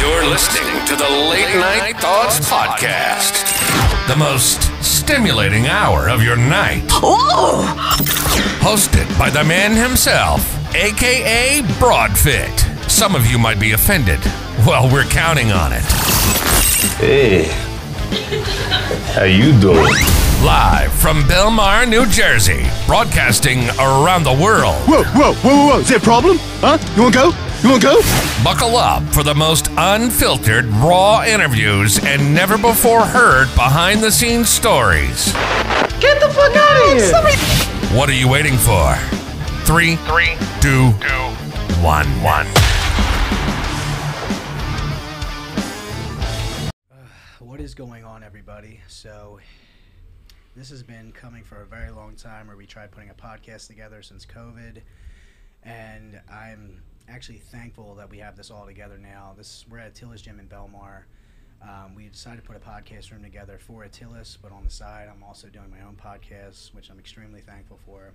You're listening to the Late Night Thoughts Podcast, the most stimulating hour of your night. Hosted by the man himself, aka Broadfit. Some of you might be offended. Well, we're counting on it. Hey, how you doing? Live from Bellmawr, New Jersey, broadcasting around the world. Whoa, whoa, whoa, whoa, whoa. Is there a problem? Huh? You wanna go? You wanna go? Buckle up for the most unfiltered, raw interviews and never before heard behind the scenes stories. Get the fuck out of here! What are you waiting for? Three, three, two, two, one, one. Uh, what is going on, everybody? So, this has been coming for a very long time where we tried putting a podcast together since COVID. And I'm actually thankful that we have this all together now. This We're at Atilis Gym in Bellmawr. Um, we decided to put a podcast room together for Atilis, but on the side, I'm also doing my own podcast, which I'm extremely thankful for.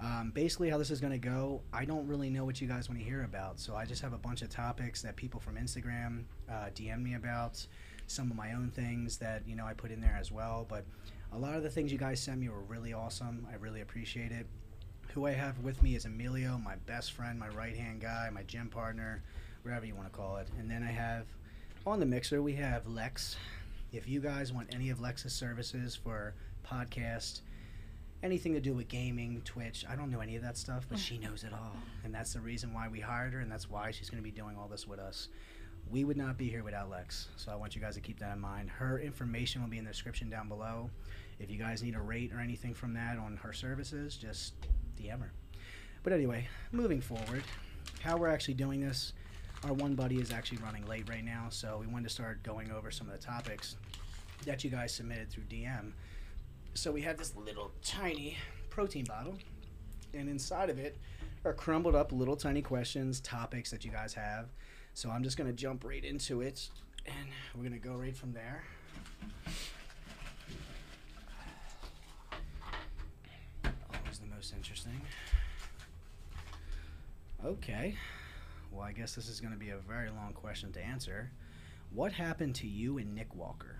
Um, basically, how this is going to go, I don't really know what you guys want to hear about. So I just have a bunch of topics that people from Instagram uh, DM me about, some of my own things that you know I put in there as well. But a lot of the things you guys sent me were really awesome. I really appreciate it. Who I have with me is Emilio, my best friend, my right hand guy, my gym partner, whatever you want to call it. And then I have on the mixer we have Lex. If you guys want any of Lex's services for podcast, anything to do with gaming, Twitch. I don't know any of that stuff, but she knows it all. And that's the reason why we hired her, and that's why she's going to be doing all this with us. We would not be here without Lex. So I want you guys to keep that in mind. Her information will be in the description down below. If you guys need a rate or anything from that on her services, just DM her. But anyway, moving forward, how we're actually doing this, our one buddy is actually running late right now, so we wanted to start going over some of the topics that you guys submitted through DM. So we have this little tiny protein bottle, and inside of it are crumbled up little tiny questions, topics that you guys have. So I'm just gonna jump right into it, and we're gonna go right from there. Most interesting. Okay. Well, I guess this is going to be a very long question to answer. What happened to you and Nick Walker?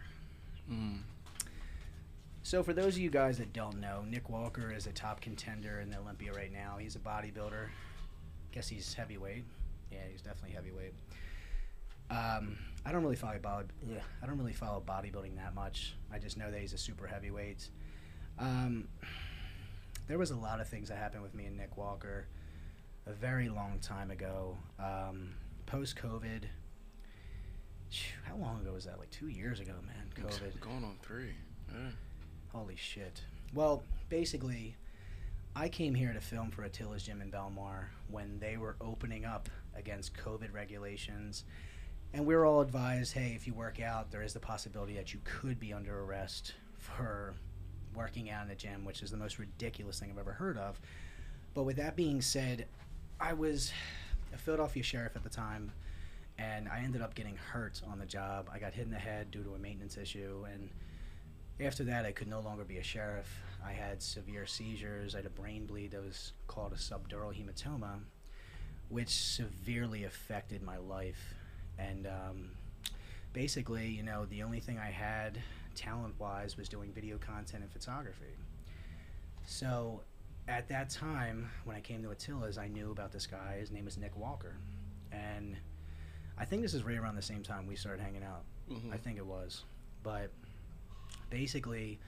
So, for those of you guys that don't know, Nick Walker is a top contender in the Olympia right now. He's a bodybuilder. I Guess he's heavyweight. Yeah, he's definitely heavyweight. Um, I don't really follow body, yeah, I don't really follow bodybuilding that much. I just know that he's a super heavyweight. Um, there was a lot of things that happened with me and Nick Walker a very long time ago. Um, Post COVID. How long ago was that? Like two years ago, man. COVID. Going on three. Yeah. Holy shit. Well, basically, I came here to film for Atilis Gym in Bellmawr when they were opening up against COVID regulations. And we were all advised hey, if you work out, there is the possibility that you could be under arrest for working out in the gym, which is the most ridiculous thing I've ever heard of. But with that being said, I was a Philadelphia sheriff at the time, and I ended up getting hurt on the job. I got hit in the head due to a maintenance issue, and after that, I could no longer be a sheriff. I had severe seizures. I had a brain bleed that was called a subdural hematoma, which severely affected my life. And um, basically, you know, the only thing I had talent wise was doing video content and photography. So at that time, when I came to Atilis, I knew about this guy. His name is Nick Walker. And I think this is right around the same time we started hanging out. Mm-hmm. I think it was. But basically,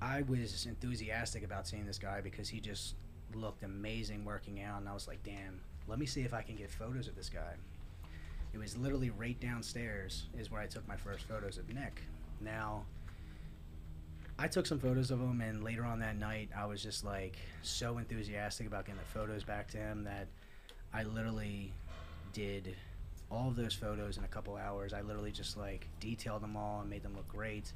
I was enthusiastic about seeing this guy because he just looked amazing working out. And I was like, damn, let me see if I can get photos of this guy. It was literally right downstairs, is where I took my first photos of Nick. Now, I took some photos of him, and later on that night, I was just like so enthusiastic about getting the photos back to him that I literally did all of those photos in a couple hours. I literally just like detailed them all and made them look great.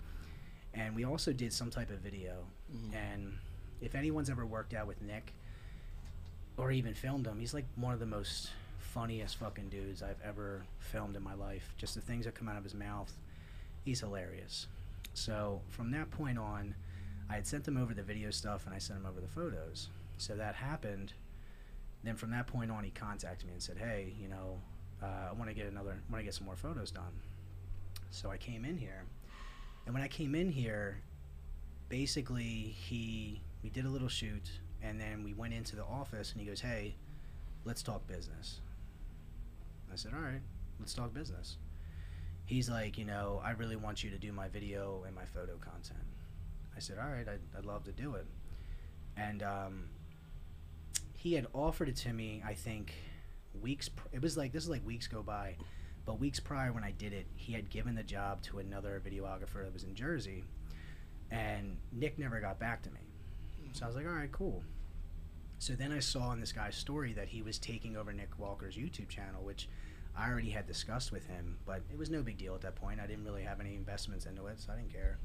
And we also did some type of video. Mm-hmm. And if anyone's ever worked out with Nick or even filmed him, he's like one of the most funniest fucking dudes I've ever filmed in my life. Just the things that come out of his mouth, he's hilarious. So from that point on, I had sent him over the video stuff and I sent him over the photos. So that happened. Then from that point on, he contacted me and said, "Hey, you know, uh, I want to get another, want to get some more photos done. So I came in here, and when I came in here, basically he we did a little shoot, and then we went into the office, and he goes, "Hey, let's talk business." I said, "All right, let's talk business." He's like, you know, I really want you to do my video and my photo content. I said, all right, I'd, I'd love to do it. And um, he had offered it to me, I think, weeks. Pr- it was like, this is like weeks go by. But weeks prior when I did it, he had given the job to another videographer that was in Jersey. And Nick never got back to me. So I was like, all right, cool. So then I saw in this guy's story that he was taking over Nick Walker's YouTube channel, which I already had discussed with him, but it was no big deal at that point. I didn't really have any investments into it, so I didn't care.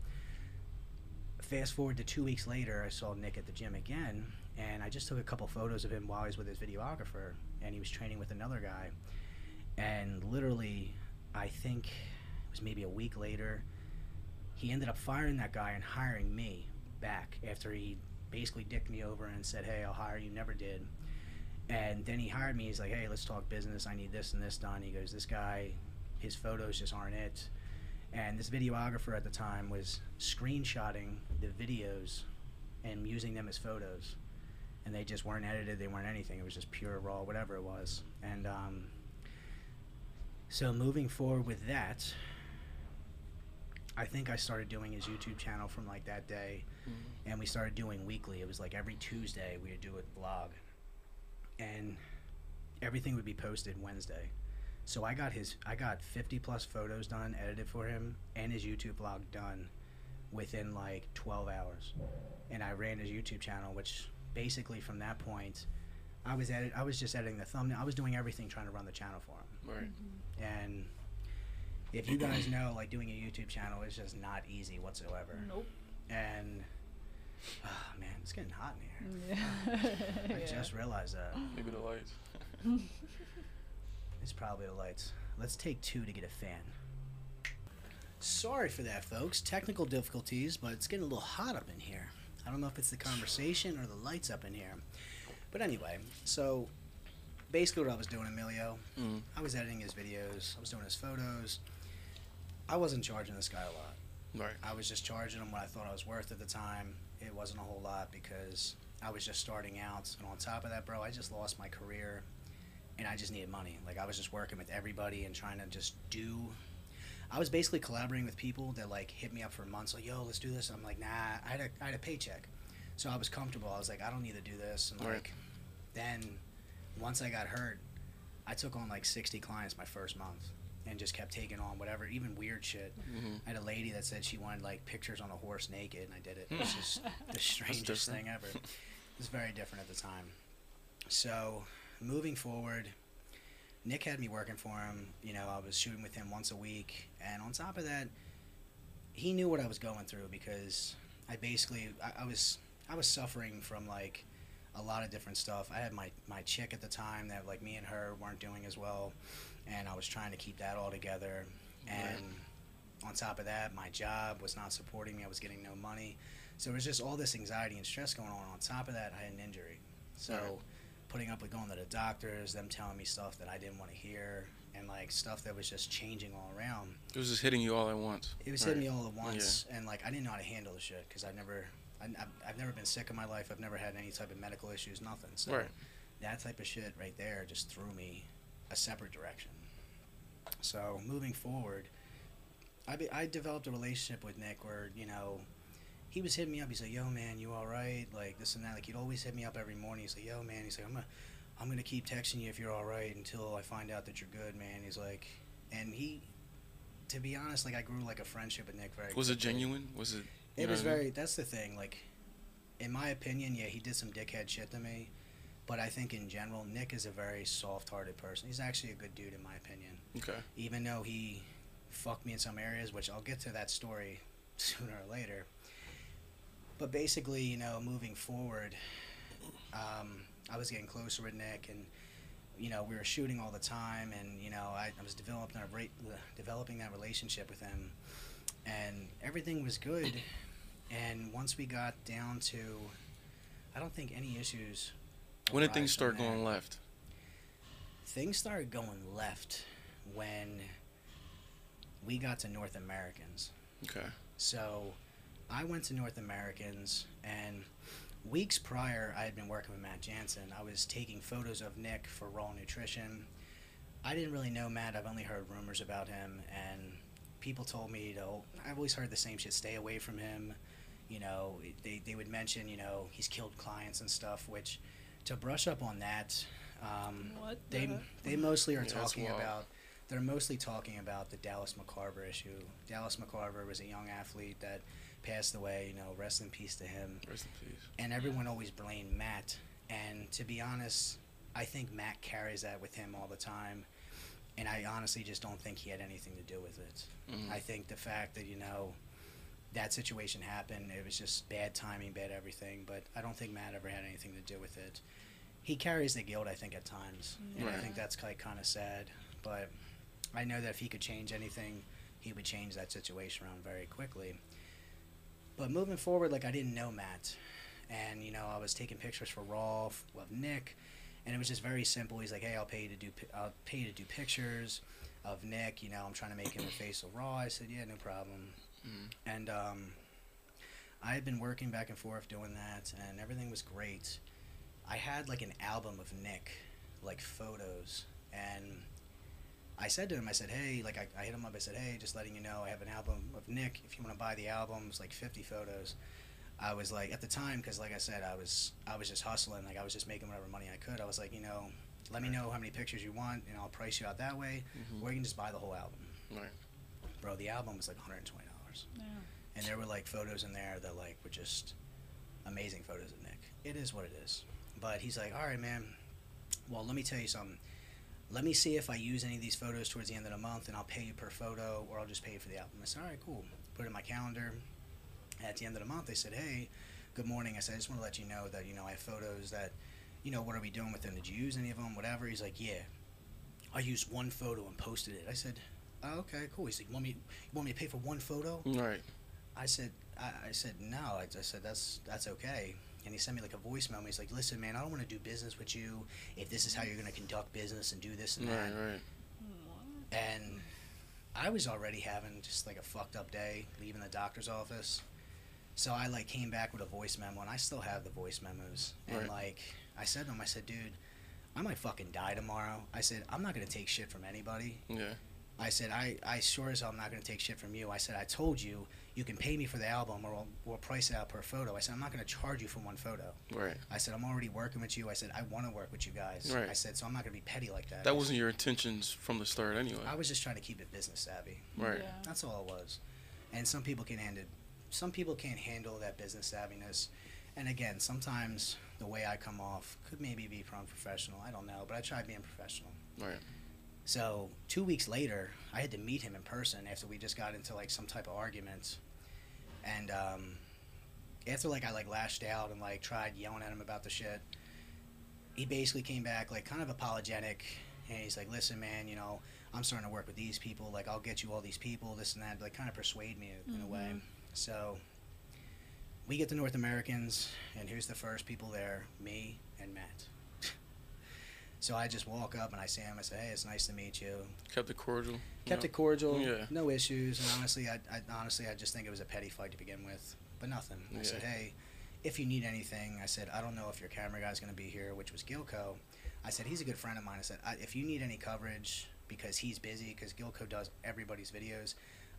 Fast forward to two weeks later, I saw Nick at the gym again, and I just took a couple photos of him while he was with his videographer, and he was training with another guy. And literally, I think it was maybe a week later, he ended up firing that guy and hiring me back after he basically dicked me over and said, Hey, I'll hire you, never did. And then he hired me. He's like, "Hey, let's talk business. I need this and this done." He goes, "This guy, his photos just aren't it." And this videographer at the time was screenshotting the videos and using them as photos, and they just weren't edited. They weren't anything. It was just pure raw, whatever it was. And um, so moving forward with that, I think I started doing his YouTube channel from like that day, and we started doing weekly. It was like every Tuesday we would do a blog and everything would be posted Wednesday. So I got his I got 50 plus photos done, edited for him, and his YouTube vlog done within like 12 hours. And I ran his YouTube channel, which basically from that point, I was edit I was just editing the thumbnail. I was doing everything trying to run the channel for him. Right. Mm-hmm. And if you guys know, like doing a YouTube channel is just not easy whatsoever. Nope. And oh man, it's getting hot in here. Yeah. I just realized that. Maybe the lights. It's probably the lights. Let's take two to get a fan. Sorry for that, folks. Technical difficulties, but it's getting a little hot up in here. I don't know if it's the conversation or the lights up in here. But anyway, so basically what I was doing, Emilio, Mm. I was editing his videos, I was doing his photos. I wasn't charging this guy a lot. Right. I was just charging him what I thought I was worth at the time. It wasn't a whole lot because I was just starting out. And on top of that, bro, I just lost my career and I just needed money. Like I was just working with everybody and trying to just do. I was basically collaborating with people that like hit me up for months, like, "Yo, let's do this." And I'm like, "Nah, I had a, I had a paycheck, so I was comfortable. I was like, I don't need to do this." And Right. like, then once I got hurt, I took on like 60 clients my first month, and just kept taking on whatever, even weird shit. Mhm. I had a lady that said she wanted like pictures on a horse naked, and I did it. It was just the strangest thing ever. It was very different at the time. So, moving forward, Nick had me working for him. You know, I was shooting with him once a week, and on top of that, he knew what I was going through because I basically I, I was I was suffering from like a lot of different stuff. I had my my chick at the time that like me and her weren't doing as well, and I was trying to keep that all together. And on top of that, my job was not supporting me. I was getting no money, so it was just all this anxiety and stress going on. On top of that, I had an injury, so Right. putting up with going to the doctors, them telling me stuff that I didn't want to hear, and like stuff that was just changing all around. It was just hitting you all at once. It was Right. hitting me all at once, and like I didn't know how to handle the shit because I've never, I, I've, I've never been sick in my life. I've never had any type of medical issues, nothing. So Right. that type of shit right there just threw me a separate direction. So moving forward, I be, I developed a relationship with Nick where you know. He was hitting me up. He's like, "Yo, man, you all right?" Like this and that. Like he'd always hit me up every morning. He's like, "Yo, man." He's like, "I'm gonna, I'm gonna keep texting you if you're all right until I find out that you're good, man." He's like, and he, to be honest, like I grew like a friendship with Nick very. Was it genuine? Was it? You It was I mean? very. That's the thing. Like, in my opinion, yeah, he did some dickhead shit to me, but I think in general, Nick is a very soft-hearted person. He's actually a good dude, in my opinion. Okay. Even though he fucked me in some areas, which I'll get to that story sooner or later. But basically, you know, moving forward, um, I was getting closer with Nick, and you know, we were shooting all the time, and you know, I, I was developing a rate, developing that relationship with him, and everything was good. And once we got down to, I don't think any issues. When did things start going left? things started going left when we got to North Americans. Okay. So I went to North Americans, and weeks prior, I had been working with Matt Jansen. I was taking photos of Nick for Raw Nutrition. I didn't really know Matt, I've only heard rumors about him, and people told me, know, I've always heard the same shit stay away from him. You know, they, they would mention, you know, he's killed clients and stuff, which to brush up on that, um, What they the- they mostly are Yeah, talking about they're mostly talking about the Dallas McCarver issue. Dallas McCarver was a young athlete that passed away. You know, rest in peace to him. Rest in peace. And everyone always blamed Matt. And to be honest, I think Matt carries that with him all the time. And I honestly just don't think he had anything to do with it. Mhm. I think the fact that you know that situation happened, it was just bad timing, bad everything. But I don't think Matt ever had anything to do with it. He carries the guilt, I think, at times, and I think that's like kind of sad. But I know that if he could change anything, he would change that situation around very quickly. But moving forward, like I didn't know Matt, and you know I was taking pictures for Raw f- of Nick, and it was just very simple. He's like, "Hey, I'll pay you to do pi- I'll pay you to do pictures of Nick. You know, I'm trying to make him the face of Raw." I said, "Yeah, no problem." Mhm. And um, I had been working back and forth doing that, and everything was great. I had like an album of Nick, like photos, and I said to him, I said, hey, like I, I hit him up. I said, hey, just letting you know, I have an album of Nick. If you want to buy the album, it's like 50 photos. I was like, at the time, because like I said, I was I was just hustling. Like I was just making whatever money I could. I was like, you know, let me know how many pictures you want, and I'll price you out that way, Mhm. or you can just buy the whole album. Right. Bro, the album was like 120 dollars Yeah. and there were like photos in there that like were just amazing photos of Nick. It is what it is. But he's like, all right, man. Well, let me tell you something. Let me see if I use any of these photos towards the end of the month, and I'll pay you per photo, or I'll just pay you for the album. I said, all right, cool. Put it in my calendar. At the end of the month, they said, hey, good morning. I said, I just want to let you know that you know I have photos that, you know, what are we doing with them? Did you use any of them? Whatever. He's like, yeah. I used one photo and posted it. I said, oh, okay, cool. He's like, you want me, you want me to pay for one photo? Right. I said, I, I said no. I, I said that's that's okay. And he sent me like a voice memo. He's like, listen, man, I don't want to do business with you if this is how you're going to conduct business and do this and Right. that. Right. And I was already having just like a fucked up day leaving the doctor's office. So I like came back with a voice memo, and I still have the voice memos. And Right. like I said to him, I said, dude, I might fucking die tomorrow. I said, I'm not gonna take shit from anybody. Yeah. I said, I, I sure as hell am not going to take shit from you. I said, I told you, you can pay me for the album or we'll, we'll price it out per photo. I said, I'm not going to charge you for one photo. Right. I said, I'm already working with you. I said, I want to work with you guys. Right. I said, so I'm not going to be petty like that. That wasn't your intentions from the start, anyway. I was just trying to keep it business savvy. Right. Yeah. That's all it was. And some people can handle, some people can't handle that business savviness. And again, sometimes the way I come off could maybe be from professional. I don't know, but I try being professional. Right. So two weeks later, I had to meet him in person after we just got into like some type of argument, and um, after like I like lashed out and like tried yelling at him about the shit, he basically came back like kind of apologetic, and he's like, "Listen, man, you know, I'm starting to work with these people. Like, I'll get you all these people, this and that. Like, kind of persuade me in a way." So we get the North Americans, and who's the first people there? Me and Matt. So I just walk up and I see him. I say, "Hey, it's nice to meet you." Kept it cordial. Kept know? it cordial, Yeah. no issues, and honestly, I, I honestly I just think it was a petty fight to begin with, but nothing. I said, "Hey, if you need anything," I said, "I don't know if your camera guy's going to be here," which was Gilco. I said, "He's a good friend of mine." I said, I, "If you need any coverage because he's busy, because Gilco does everybody's videos."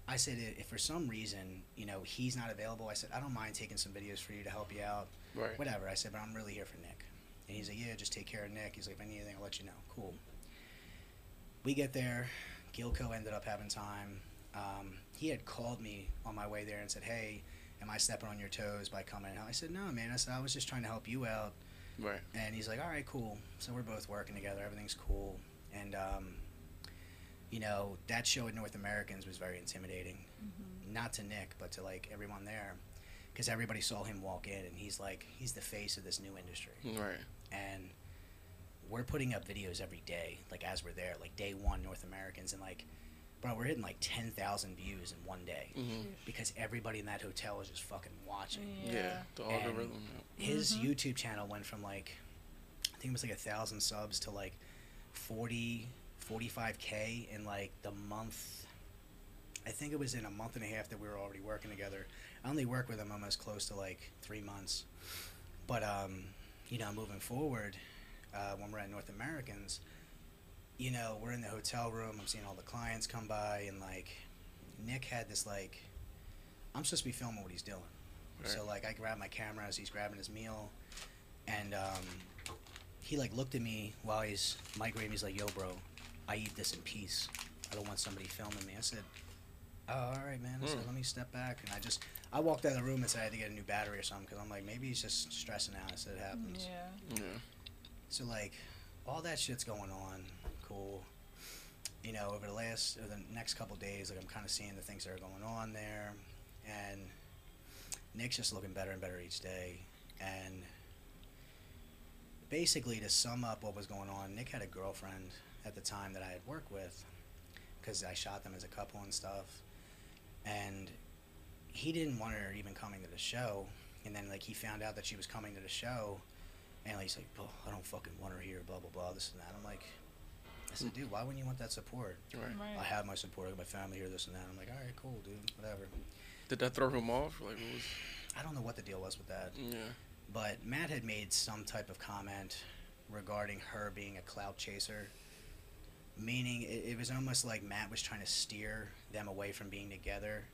I said, "If for some reason, you know, he's not available," I said, "I don't mind taking some videos for you to help you out." Right. whatever. I said, but I'm really here for Nick. And he's like, yeah, just take care of Nick. He's like, if I need anything, I'll let you know. Cool. We get there. Gilco ended up having time. Um, he had called me on my way there and said, hey, am I stepping on your toes by coming out? I said, no, man. I said, I was just trying to help you out. Right. And he's like, all right, cool. So we're both working together. Everything's cool. And, um, you know, that show at North Americans was very intimidating. Not to Nick, but to like everyone there. Because everybody saw him walk in and he's like, he's the face of this new industry. Right. And we're putting up videos every day, like as we're there, like day one North Americans. And like, bro, we're hitting like 10,000 views in one day. hmm Because everybody in that hotel is just fucking watching. Yeah. The And algorithm. his YouTube channel went from like I think it was like a thousand subs to like 40, 45k in like the month. I think it was in a month and a half that we were already working together. I only worked with him almost close to like three months. But um, you know, moving forward, uh, when we're at North Americans, you know, we're in the hotel room. I'm seeing all the clients come by, and like, Nick had this like, I'm supposed to be filming what he's doing. So like, I grab my camera as he's grabbing his meal, and um, he like looked at me while he's migrating. He's like, "Yo, bro, I eat this in peace. I don't want somebody filming me." I said, "Oh, all right, man." I said, Hmm. "Let me step back." And I just, I walked out of the room and said I had to get a new battery or something because I'm like, maybe he's just stressing out. I said, "It happens." Yeah. Yeah. So like, all that shit's going on. Cool. You know, over the last, or the next couple days, like I'm kind of seeing the things that are going on there, and Nick's just looking better and better each day. And basically, to sum up what was going on, Nick had a girlfriend at the time that I had worked with, because I shot them as a couple and stuff, and he didn't want her even coming to the show. And then like he found out that she was coming to the show, and like, he's like, "Oh, I don't fucking want her here." Blah blah blah. This and that. I'm like, I said, dude, why wouldn't you want that support? Right. I have my support. I got my family here. This and that. I'm like, all right, cool, dude. Whatever. Did that throw him off? Like, what was? I don't know what the deal was with that, Yeah. but Matt had made some type of comment regarding her being a clout chaser. Meaning, it, it was almost like Matt was trying to steer them away from being together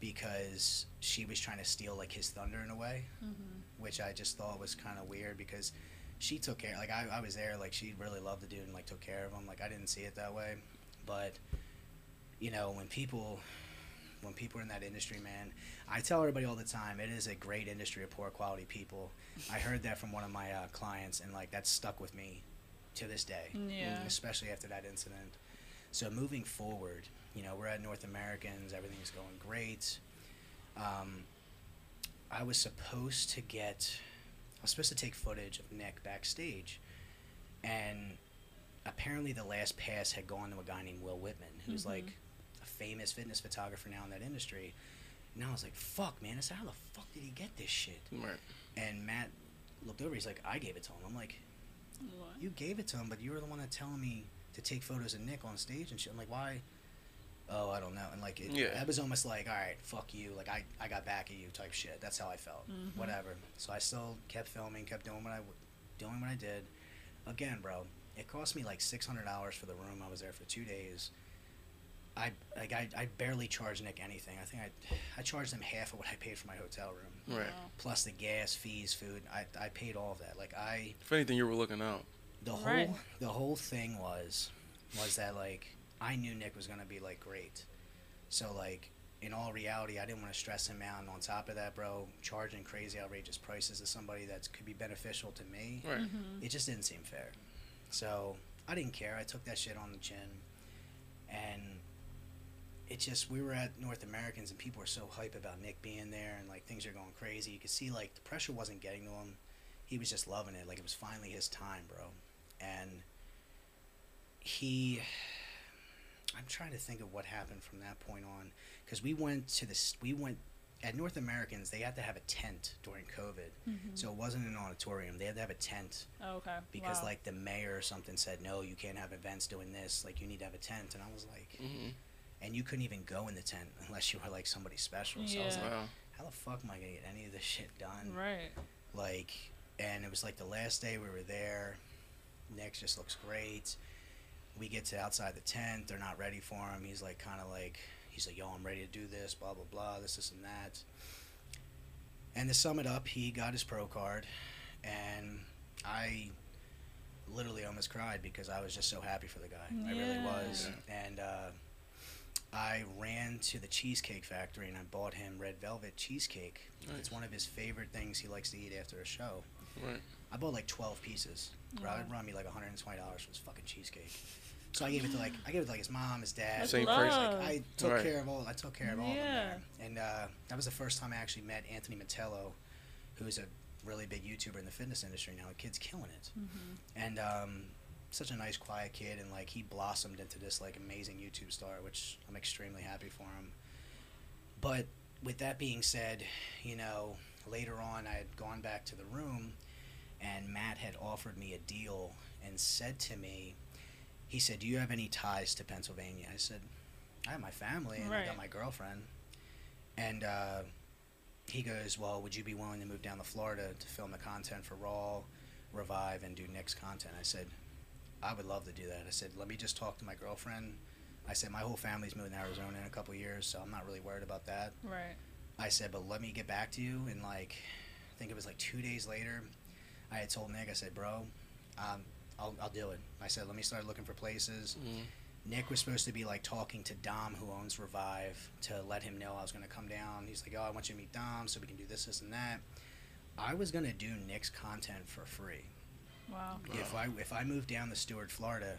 because she was trying to steal like his thunder in a way. Mm-hmm. which I just thought was kind of weird because she took care. Like I, I was there, like she really loved the dude and like took care of him. Like I didn't see it that way, but you know when people when people are in that industry, man, I tell everybody all the time, it is a great industry of poor quality people. I heard that from one of my uh, clients, and like that stuck with me to this day, Yeah. especially after that incident. So moving forward, you know, we're at North Americans, everything's going great. Um, I was supposed to get, I was supposed to take footage of Nick backstage, and apparently the last pass had gone to a guy named Will Whitman, who's Mhm. like a famous fitness photographer now in that industry. And I was like, "Fuck, man!" I said, "How the fuck did he get this shit?" Right. And Matt looked over. He's like, "I gave it to him." I'm like, What? you gave it to him, but you were the one that telling me to take photos of Nick on stage and shit. I'm like, why? Oh, I don't know. And like, it, Yeah. that was almost like, all right, fuck you. Like, I, I got back at you type shit. That's how I felt. Mhm. Whatever. So I still kept filming, kept doing what I, w- doing what I did. Again, bro, it cost me like six hundred dollars for the room. I was there for two days. I like I, I barely charged Nick anything. I think I I charged him half of what I paid for my hotel room, Right. Wow. plus the gas, fees, food. I, I paid all of that. Like I If anything, you were looking out. the whole Right. the whole thing was was that like I knew Nick was gonna be like great, so like in all reality I didn't want to stress him out. And on top of that, bro, charging crazy outrageous prices to somebody that could be beneficial to me, Right. Mm-hmm. it just didn't seem fair. So I didn't care. I took that shit on the chin, and it just we were at North Americans and people were so hype about Nick being there and like things are going crazy. You could see like the pressure wasn't getting to him. He was just loving it. Like it was finally his time, bro. And he, I'm trying to think of what happened from that point on because we went to this. We went at North Americans. They had to have a tent during COVID, Mm-hmm. so it wasn't an auditorium. They had to have a tent Oh, okay. because wow. like the mayor or something said no you can't have events doing this like you need to have a tent and i was like hmm and you couldn't even go in the tent unless you were like somebody special. Yeah. so i was like Wow. how the fuck am i gonna get any of this shit done? Right. like and it was like the last day we were there. Nick just looks great. We get to outside the tent. They're not ready for him. He's like kind of like he's like yo i'm ready to do this blah blah blah this this and that. And to sum it up he got his pro card and i literally almost cried because i was just so happy for the guy. I really was. And uh, i ran to the cheesecake factory and i bought him red velvet cheesecake it's one of his favorite things he likes to eat after a show Right. I bought like 12 pieces. Bro, Wow. it run me like 120 dollars for this fucking cheesecake. So I gave it to like I gave it to like his mom, his dad. That's Same Like, I took Right. care of all. I took care of all of them Yeah. there. And uh, that was the first time I actually met Anthony Matello, who's a really big YouTuber in the fitness industry now. The kid's killing it. Mm-hmm. And um, such a nice, quiet kid, and like he blossomed into this like amazing YouTube star, which I'm extremely happy for him. But with that being said, you know, later on I had gone back to the room, and Matt had offered me a deal and said to me, he said, "Do you have any ties to Pennsylvania?" I said, "I have my family and I got my girlfriend." And uh, he goes, "Well, would you be willing to move down to Florida to film the content for Raw, Revive, and do Nick's content?" I said, "I would love to do that." I said, "Let me just talk to my girlfriend." I said, "My whole family's moving to Arizona in a couple years, so I'm not really worried about that." Right. I said, but let me get back to you. And like, I think it was like two days later, I had told Nick, I said, bro, um, I'll, I'll do it. I said, let me start looking for places. Mhm. Nick was supposed to be like talking to Dom, who owns Revive, to let him know I was going to come down. He's like, oh, I want you to meet Dom so we can do this, this, and that. I was going to do Nick's content for free. Wow. If I if I moved down to Stuart, Florida,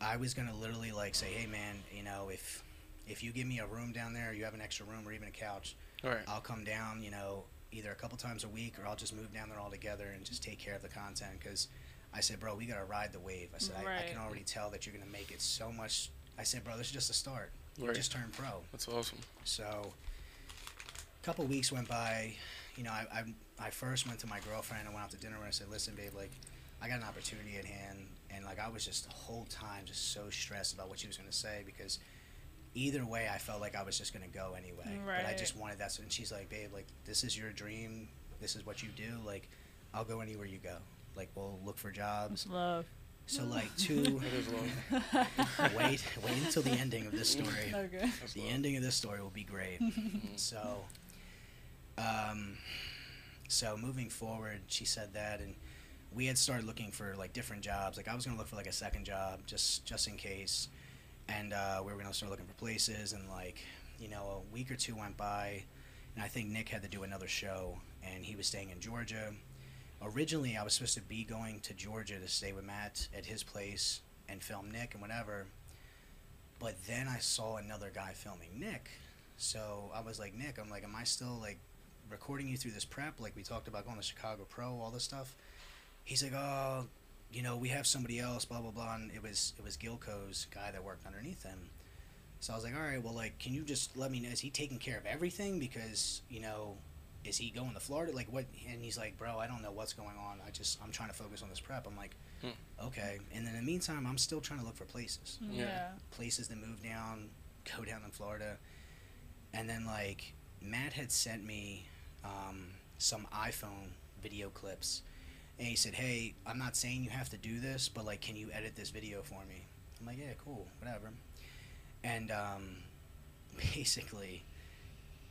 I was gonna literally like say, hey man, you know, if if you give me a room down there, you have an extra room or even a couch, All right. I'll come down, you know, either a couple times a week or I'll just move down there all together and just take care of the content. Because I said, bro, we gotta ride the wave. I said, I, I can already tell that you're gonna make it so much. I said, bro, this is just a start. You Right. just turned pro. That's awesome. So, a couple weeks went by. You know, I, I I first went to my girlfriend and went out to dinner and I said, listen, babe, like, I got an opportunity at hand, and like I was just the whole time just so stressed about what she was gonna say because either way, I felt like I was just gonna go anyway. But I just wanted that. And she's like, babe, like, this is your dream. This is what you do. Like, I'll go anywhere you go. Like, we'll look for jobs. It's love. So like two. That is love. wait, wait until the ending of this story Okay. That's the love. ending of this story will be great. so, um, so moving forward, she said that, and we had started looking for like different jobs. Like I was gonna look for like a second job just just in case, and uh, we were gonna start looking for places. And like, you know, a week or two went by, and I think Nick had to do another show, and he was staying in Georgia. Originally, I was supposed to be going to Georgia to stay with Matt at his place and film Nick and whatever. But then I saw another guy filming Nick. So I was like, Nick, I'm like, am I still like recording you through this prep? Like we talked about going to Chicago Pro, all this stuff. He's like, oh, you know, we have somebody else, blah blah blah. And it was it was Gilco's guy that worked underneath him. So I was like, all right, well, like, can you just let me know? Is he taking care of everything? Because you know, is he going to Florida? Like what? And he's like, bro, I don't know what's going on. I just I'm trying to focus on this prep. I'm like, Hmm. okay. And then in the meantime, I'm still trying to look for places Yeah. places to move down, go down in Florida. And then like Matt had sent me um, some iPhone video clips, and he said, "Hey, I'm not saying you have to do this, but like, can you edit this video for me?" I'm like, "Yeah, cool, whatever." And um, basically,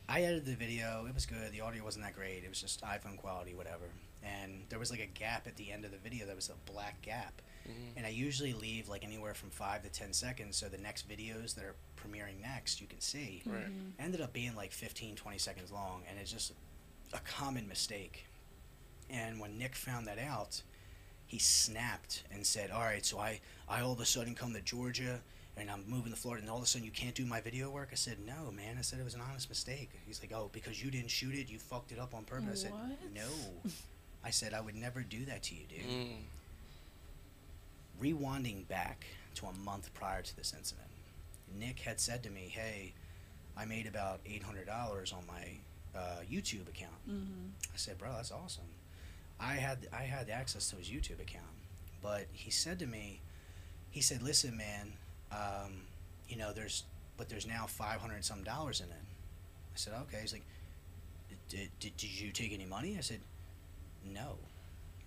I edited the video. It was good. The audio wasn't that great. It was just iPhone quality, whatever. And there was like a gap at the end of the video. There was a black gap. Mhm. And I usually leave like anywhere from five to ten seconds so the next videos that are premiering next you can see. Right. Ended up being like 15, 20 seconds long, and it's just a common mistake. And when Nick found that out, he snapped and said, "All right, so I, I all of a sudden come to Georgia, and I'm moving to Florida, and all of a sudden you can't do my video work." I said, "No, man. I said it was an honest mistake." He's like, "Oh, because you didn't shoot it, you fucked it up on purpose." I said, What? "No." I said, "I would never do that to you, dude." Mm. rewinding back to a month prior to this incident, Nick had said to me, "Hey, I made about eight hundred dollars on my uh, YouTube account." Mm-hmm. I said, "Bro, that's awesome." I had I had access to his YouTube account, but he said to me, he said, "Listen, man, um, you know, there's but there's now five hundred some dollars in it." I said, "Okay." He's like, did, did, "Did you take any money?" I said, "No."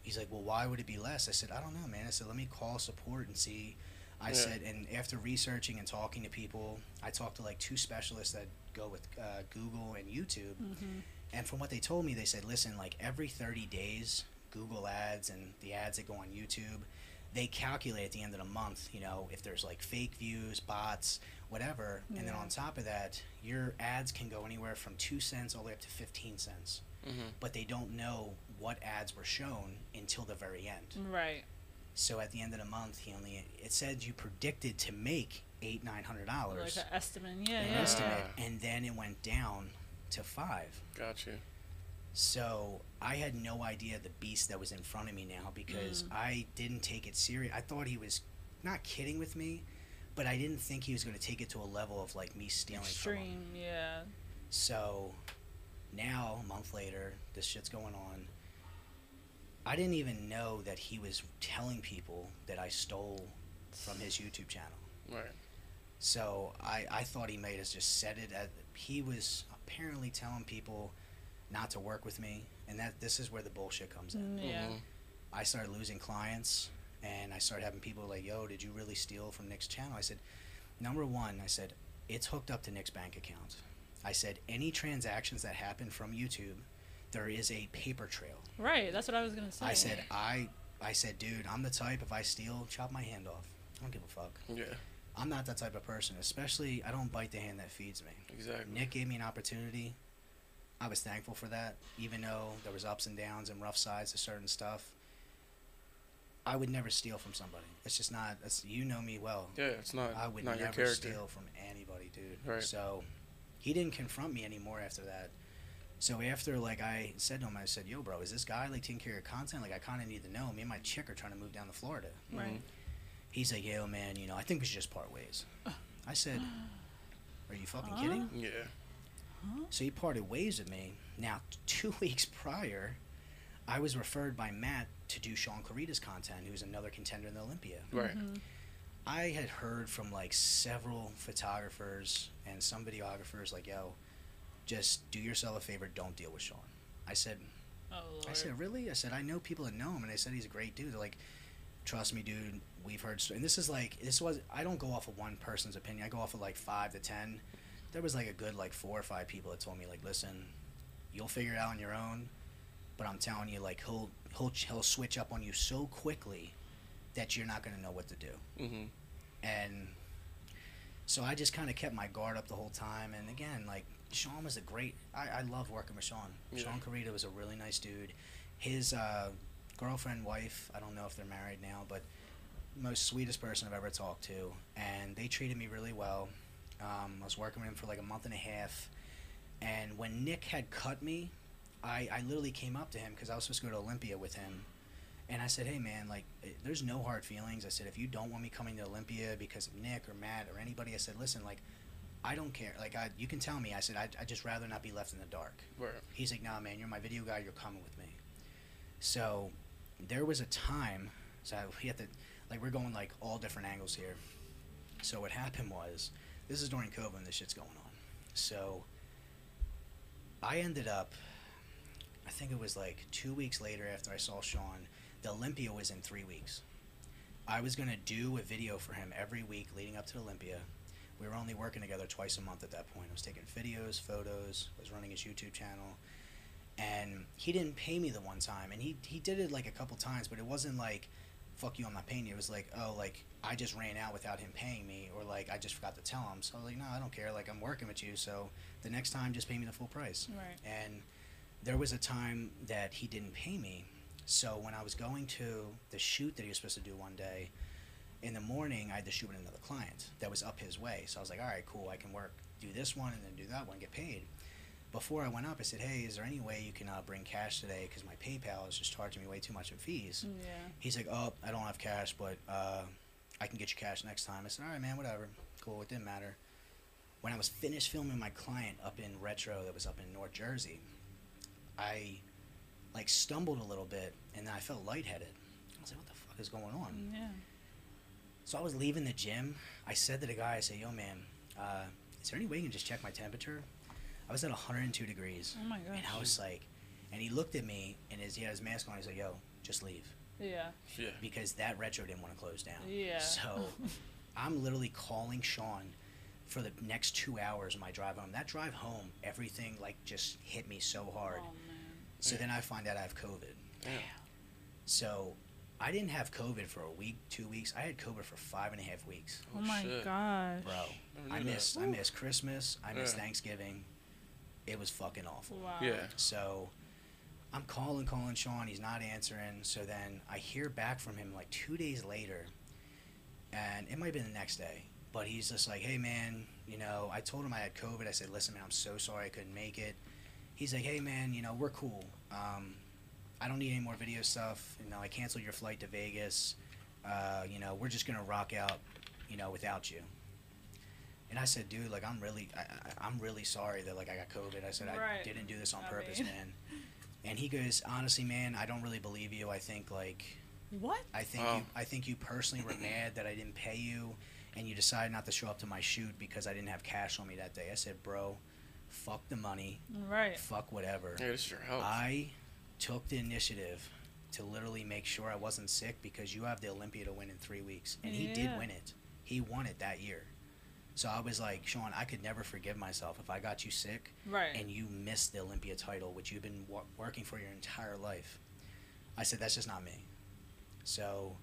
He's like, "Well, why would it be less?" I said, "I don't know, man." I said, "Let me call support and see." I Yeah. said, and after researching and talking to people, I talked to like two specialists that go with uh, Google and YouTube. Mm-hmm. And from what they told me, they said, listen, like every 30 days, Google ads and the ads that go on YouTube, they calculate at the end of the month, you know, if there's like fake views, bots, whatever. And then on top of that, your ads can go anywhere from 2 cents all the way up to 15 cents. Mhm. But they don't know what ads were shown until the very end. Right. So at the end of the month, he only, it said you predicted to make eight, nine hundred dollars. Like dollars an estimate. Yeah. an Yeah. estimate, and then it went down to five. Gotcha. So I had no idea the beast that was in front of me now because mm. I didn't take it serious. I thought he was not kidding with me, but I didn't think he was going to take it to a level of like me stealing from him. Extreme. Yeah. So now, a month later, this shit's going on. I didn't even know that he was telling people that I stole from his YouTube channel. Right. So I, I thought he may have just said it. At, he was apparently telling people not to work with me, and that this is where the bullshit comes in. Mm, Yeah. Mhm. I started losing clients, and I started having people like, "Yo, did you really steal from Nick's channel?" I said, "Number one, I said it's hooked up to Nick's bank account. I said any transactions that happen from YouTube, there is a paper trail. Right. That's what I was gonna say. I said I, I said, dude, I'm the type if I steal, chop my hand off. I don't give a fuck. Yeah. I'm not that type of person. Especially, I don't bite the hand that feeds me. Exactly. Nick gave me an opportunity. I was thankful for that, even though there was ups and downs and rough sides to certain stuff. I would never steal from somebody. It's just not. That's you know me well. Yeah, it's not I would not your never character. steal from anybody, dude. Right. So he didn't confront me anymore after that. So after like I said to him, I said, "Yo, bro, is this guy like taking care of your content? Like I kind of need to know. Me and my chick are trying to move down to Florida." Right. Mm-hmm. He's like, "Yo, man, you know, I think we should just part ways." I said, "Are you fucking kidding?" Yeah. So he parted ways with me. Now, two weeks prior, I was referred by Matt to do Sean Clarida's content, who's another contender in the Olympia. Right. Mm-hmm. I had heard from like several photographers and some videographers, like, yo, just do yourself a favor, don't deal with Sean. I said, Oh lord. I said, really? I said, I know people that know him, and they said he's a great dude. They're like, trust me, dude. We've heard, sto-" and this is like, this was. I don't go off of one person's opinion. I go off of like five to ten. There was like a good like four or five people that told me like, listen, you'll figure it out on your own. But I'm telling you, like he'll he'll he'll switch up on you so quickly that you're not gonna know what to do. Mm-hmm. And so I just kind of kept my guard up the whole time. And again, like Sean was a great. I, I love working with Sean. Yeah. Sean Clarida was a really nice dude. His uh, girlfriend, wife. I don't know if they're married now, but most sweetest person I've ever talked to, and they treated me really well. Um, I was working with him for like a month and a half, and when Nick had cut me, I, I literally came up to him because I was supposed to go to Olympia with him, and I said, "Hey man, like, eh, there's no hard feelings." I said, "If you don't want me coming to Olympia because of Nick or Matt or anybody," I said, "Listen, like, I don't care. Like, I you can tell me." I said, "I I just rather not be left in the dark." Right. He's like, "Nah, man, you're my video guy. You're coming with me." So there was a time, so we had to, like, we're going like all different angles here. So what happened was, this is during COVID and this shit's going on. So I ended up, I think it was like two weeks later after I saw Sean, the Olympia was in three weeks. I was gonna do a video for him every week leading up to the Olympia. We were only working together twice a month at that point. I was taking videos, photos, I was running his YouTube channel. And he didn't pay me the one time. And he, he did it like a couple times, but it wasn't like, fuck you, I'm not paying you. It was like, oh, like, I just ran out without him paying me, or like, I just forgot to tell him. So I was like, no, I don't care. Like, I'm working with you, so the next time, just pay me the full price. Right. And there was a time that he didn't pay me. So when I was going to the shoot that he was supposed to do one day, in the morning I had to shoot with another client that was up his way. So I was like, all right, cool, I can work, do this one and then do that one, get paid. Before I went up, I said, hey, is there any way you can uh, bring cash today? Because my PayPal is just charging me way too much in fees. Yeah. He's like, oh, I don't have cash, but uh, I can get you cash next time. I said, all right, man, whatever. Cool, it didn't matter. When I was finished filming my client up in Retro that was up in North Jersey, I like stumbled a little bit and then I felt lightheaded. I was like, what the fuck is going on? Yeah. So I was leaving the gym. I said to the guy, I said, yo, man, uh, is there any way you can just check my temperature? I was at 102 degrees. Oh my And. I was like, and he looked at me and his, he had his mask on. He's like, yo, just leave Yeah. Yeah. because that retro didn't want to close down. Yeah. So I'm literally calling Sean for the next two hours of my drive home. That drive home, everything like just hit me so hard. Oh man. So then I find out I have COVID. Damn. So I didn't have COVID for a week, two weeks. I had COVID for five and a half weeks, Oh, my oh, shit. gosh. bro. Never I knew that. missed. I missed Christmas. I missed Yeah. Thanksgiving. It was fucking awful. Wow. Yeah. So I'm calling, calling Sean. He's not answering. So then I hear back from him like two days later, and it might have been the next day. But he's just like, hey man, you know, I told him I had COVID. I said, listen man, I'm so sorry I couldn't make it. He's like, hey man, you know, we're cool. Um, I don't need any more video stuff. You know, I canceled your flight to Vegas. Uh, you know, we're just gonna rock out, you know, without you. And I said, dude, like I'm really, I, I, I'm really sorry that like I got COVID. I said I didn't do this on I purpose, mean- man. And he goes, honestly, man, I don't really believe you. I think like What? I think Oh. you, I think you personally were mad that I didn't pay you, and you decided not to show up to my shoot because I didn't have cash on me that day. I said, bro, fuck the money, Right. fuck whatever. Yeah, this is your health. I took the initiative to literally make sure I wasn't sick because you have the Olympia to win in three weeks, and he did win it. He won it that year. So I was like, Sean, I could never forgive myself if I got you sick Right. and you missed the Olympia title, which you've been wo- working for your entire life. I said, that's just not me. So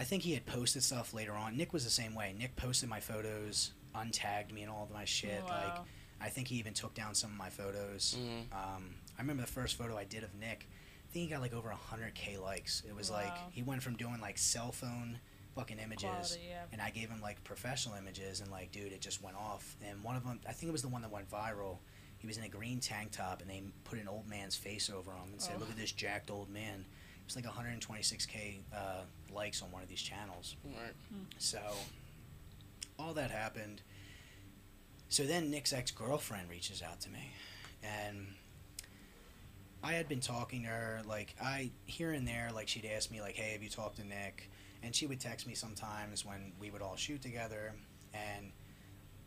I think he had posted stuff later on. Nick was the same way. Nick posted my photos, untagged me and all of my shit. Like, I think he even took down some of my photos. Mhm. Um, I remember the first photo I did of Nick. I think he got like over 100k likes. It was like he went from doing like cell phone fucking images Quality, yeah. and I gave him like professional images, and like, dude, it just went off. And one of them, I think it was the one that went viral. He was in a green tank top, and they put an old man's face over him and said, Oh. "Look at this jacked old man." It was like 126k uh, likes on one of these channels. Right. So all that happened. So then Nick's ex girlfriend reaches out to me, and I had been talking to her like I here and there like she'd ask me like, "Hey, have you talked to Nick?" And she would text me sometimes when we would all shoot together, and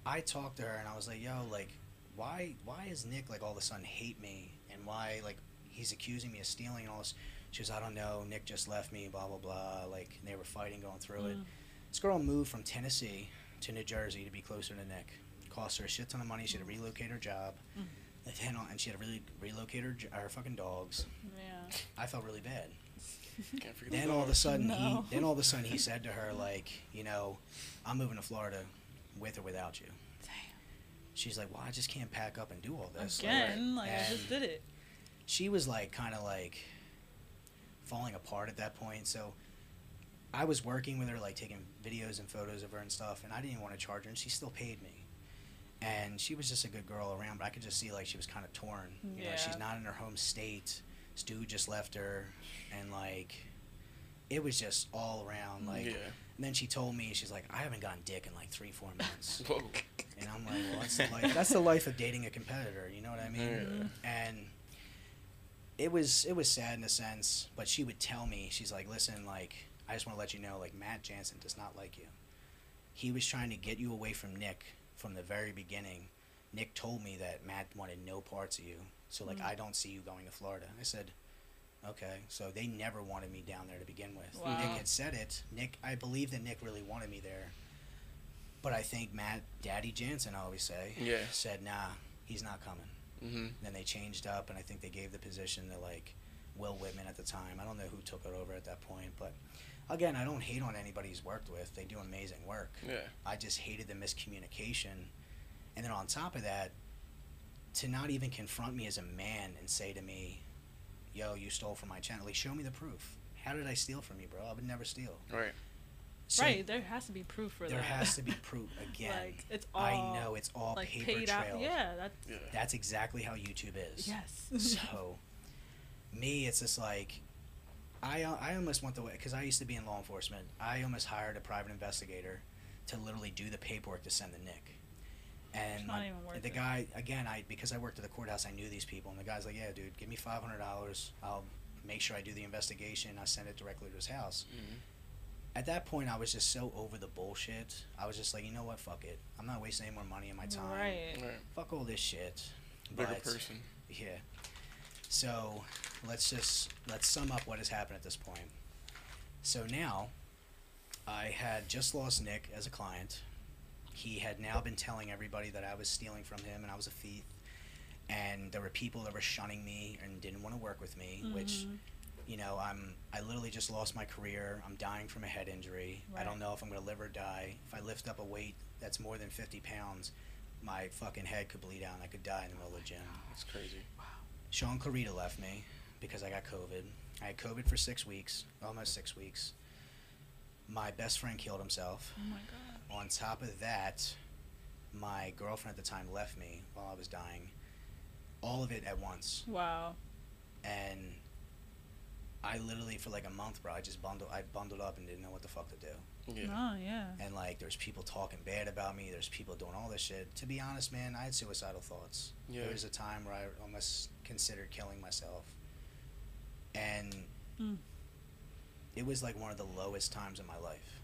I talked to her and I was like, "Yo, like, why why is Nick like all of a sudden hate me and why like he's accusing me of stealing and all this?" She was, "I don't know. Nick just left me. Blah blah blah." Like they were fighting, going through it. Mm. This girl moved from Tennessee to New Jersey to be closer to Nick. Cost her a shit ton of money. She had to relocate her job. Mm. And then- And she had to really relocate her, her fucking dogs. Yeah. I felt really bad. Then all of a sudden, No. he then all of a sudden he said to her like, you know, I'm moving to Florida, with or without you. Damn. She's like, well, I just can't pack up and do all this. Again, like I just did it. she was like kind of like falling apart at that point. So I was working with her, like taking videos and photos of her and stuff, and I didn't even want to charge her, and she still paid me. And she was just a good girl around, but I could just see like she was kind of torn. You know, she's not in her home state. Stu just left her, and like it was just all around. Like, yeah. and then she told me she's like, I haven't gotten dick in like three, four months. And I'm like, well, that's the life. That's the life of dating a competitor. You know what I mean? Yeah. And it was it was sad in a sense, but she would tell me, she's like, listen, like, I just want to let you know, like, Matt Jansen does not like you. He was trying to get you away from Nick from the very beginning. Nick told me that Matt wanted no parts of you, so like, Mm. I don't see you going to Florida. I said. Okay, so they never wanted me down there to begin with. Wow. Nick had said it. Nick, I believe that Nick really wanted me there, but I think Matt, Daddy Jansen, I always say, Yeah. said, "Nah, he's not coming." Mm-hmm. Then they changed up, and I think they gave the position to like Will Whitman at the time. I don't know who took it over at that point, but again, I don't hate on anybody he's worked with. They do amazing work. Yeah. I just hated the miscommunication, and then on top of that, to not even confront me as a man and say to me, "Yo, you stole from my channel." Like, show me the proof. How did I steal from you, bro? I would never steal. Right. So right. There has to be proof for there that. There has to be proof again. Like it's all. I know it's all like paper paid trailed. out. Yeah. That's. Yeah. That's exactly how YouTube is. Yes. so me it's just like i i almost went the way because i used to be in law enforcement i almost hired a private investigator to literally do the paperwork to send the nick and It's not my- even worth the it. guy again i because i worked at the courthouse i knew these people and the guy's like yeah dude give me $500 i'll make sure i do the investigation i send it directly to his house Mhm. at that point i was just so over the bullshit i was just like you know what fuck it i'm not wasting any more money and my time Right. Right. fuck all this shit Bigger But- person. yeah. So let's just let's sum up what has happened at this point. So now, I had just lost Nick as a client. He had now been telling everybody that I was stealing from him and I was a thief. And there were people that were shunning me and didn't want to work with me, which Mhm. you know, I'm I literally just lost my career. I'm dying from a head injury. I don't know if I'm gonna live or die. If I lift up a weight that's more than 50 pounds, my fucking head could bleed out and I could die in the middle of the gym. That's crazy. Wow. Sean Clarida left me because I got COVID. I had COVID for six weeks, almost six weeks. My best friend killed himself. Oh my god. On top of that, my girlfriend at the time left me while I was dying. All of it at once. Wow. And I literally, for like a month, bro, I just bundled, I bundled up and didn't know what the fuck to do. Yeah. Oh yeah. And like, there's people talking bad about me. There's people doing all this shit. To be honest, man, I had suicidal thoughts. Yeah. There was a time where I almost considered killing myself. And Mm. it was like one of the lowest times in my life,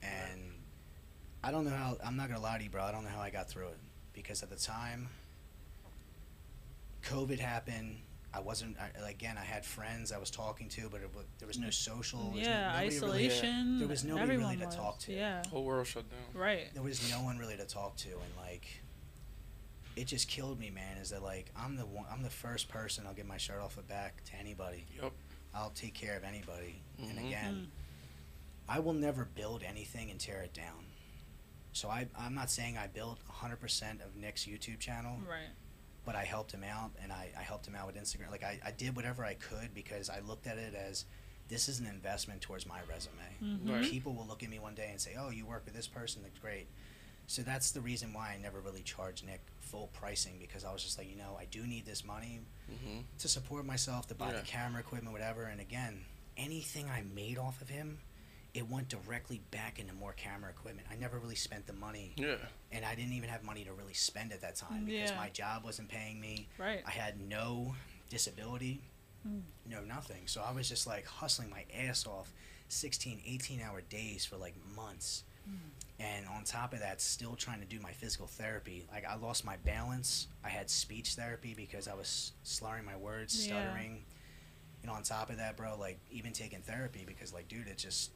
and I don't know how. I'm not gonna lie to you, bro. I don't know how I got through it because at the time, COVID happened. I wasn't I, again. I had friends I was talking to, but it, there was no social. there was no- yeah, nobody really- isolation. there was nobody really to was. talk to. Yeah. Whole world shut down. Right. there was no one really to talk to and like it just killed me man is that like i'm the one i'm the first person i'll give my shirt off the back to anybody Yup. i'll take care of anybody and Mhm. again i will never build anything and tear it down so I, i'm not saying i built 100% of nick's youtube channel Right. but i helped him out and i, I helped him out with instagram like I, I did whatever i could because i looked at it as this is an investment towards my resume Mm-hmm. Right. people will look at me one day and say, "Oh, you work with this person. That's great." So that's the reason why I never really charged Nick full pricing because I was just like, you know, I do need this money hmm to support myself, to buy Yeah. the camera equipment, whatever. And again, anything I made off of him, it went directly back into more camera equipment. I never really spent the money, Yeah. and I didn't even have money to really spend at that time because Yeah. my job wasn't paying me. Right. I had no disability, Mm. no nothing. So I was just like hustling my ass off 16, 18 hour days for like months. And on top of that, still trying to do my physical therapy. Like I lost my balance. I had speech therapy because I was slurring my words, Yeah. stuttering. And on top of that, bro, like even taking therapy because like, dude, it's just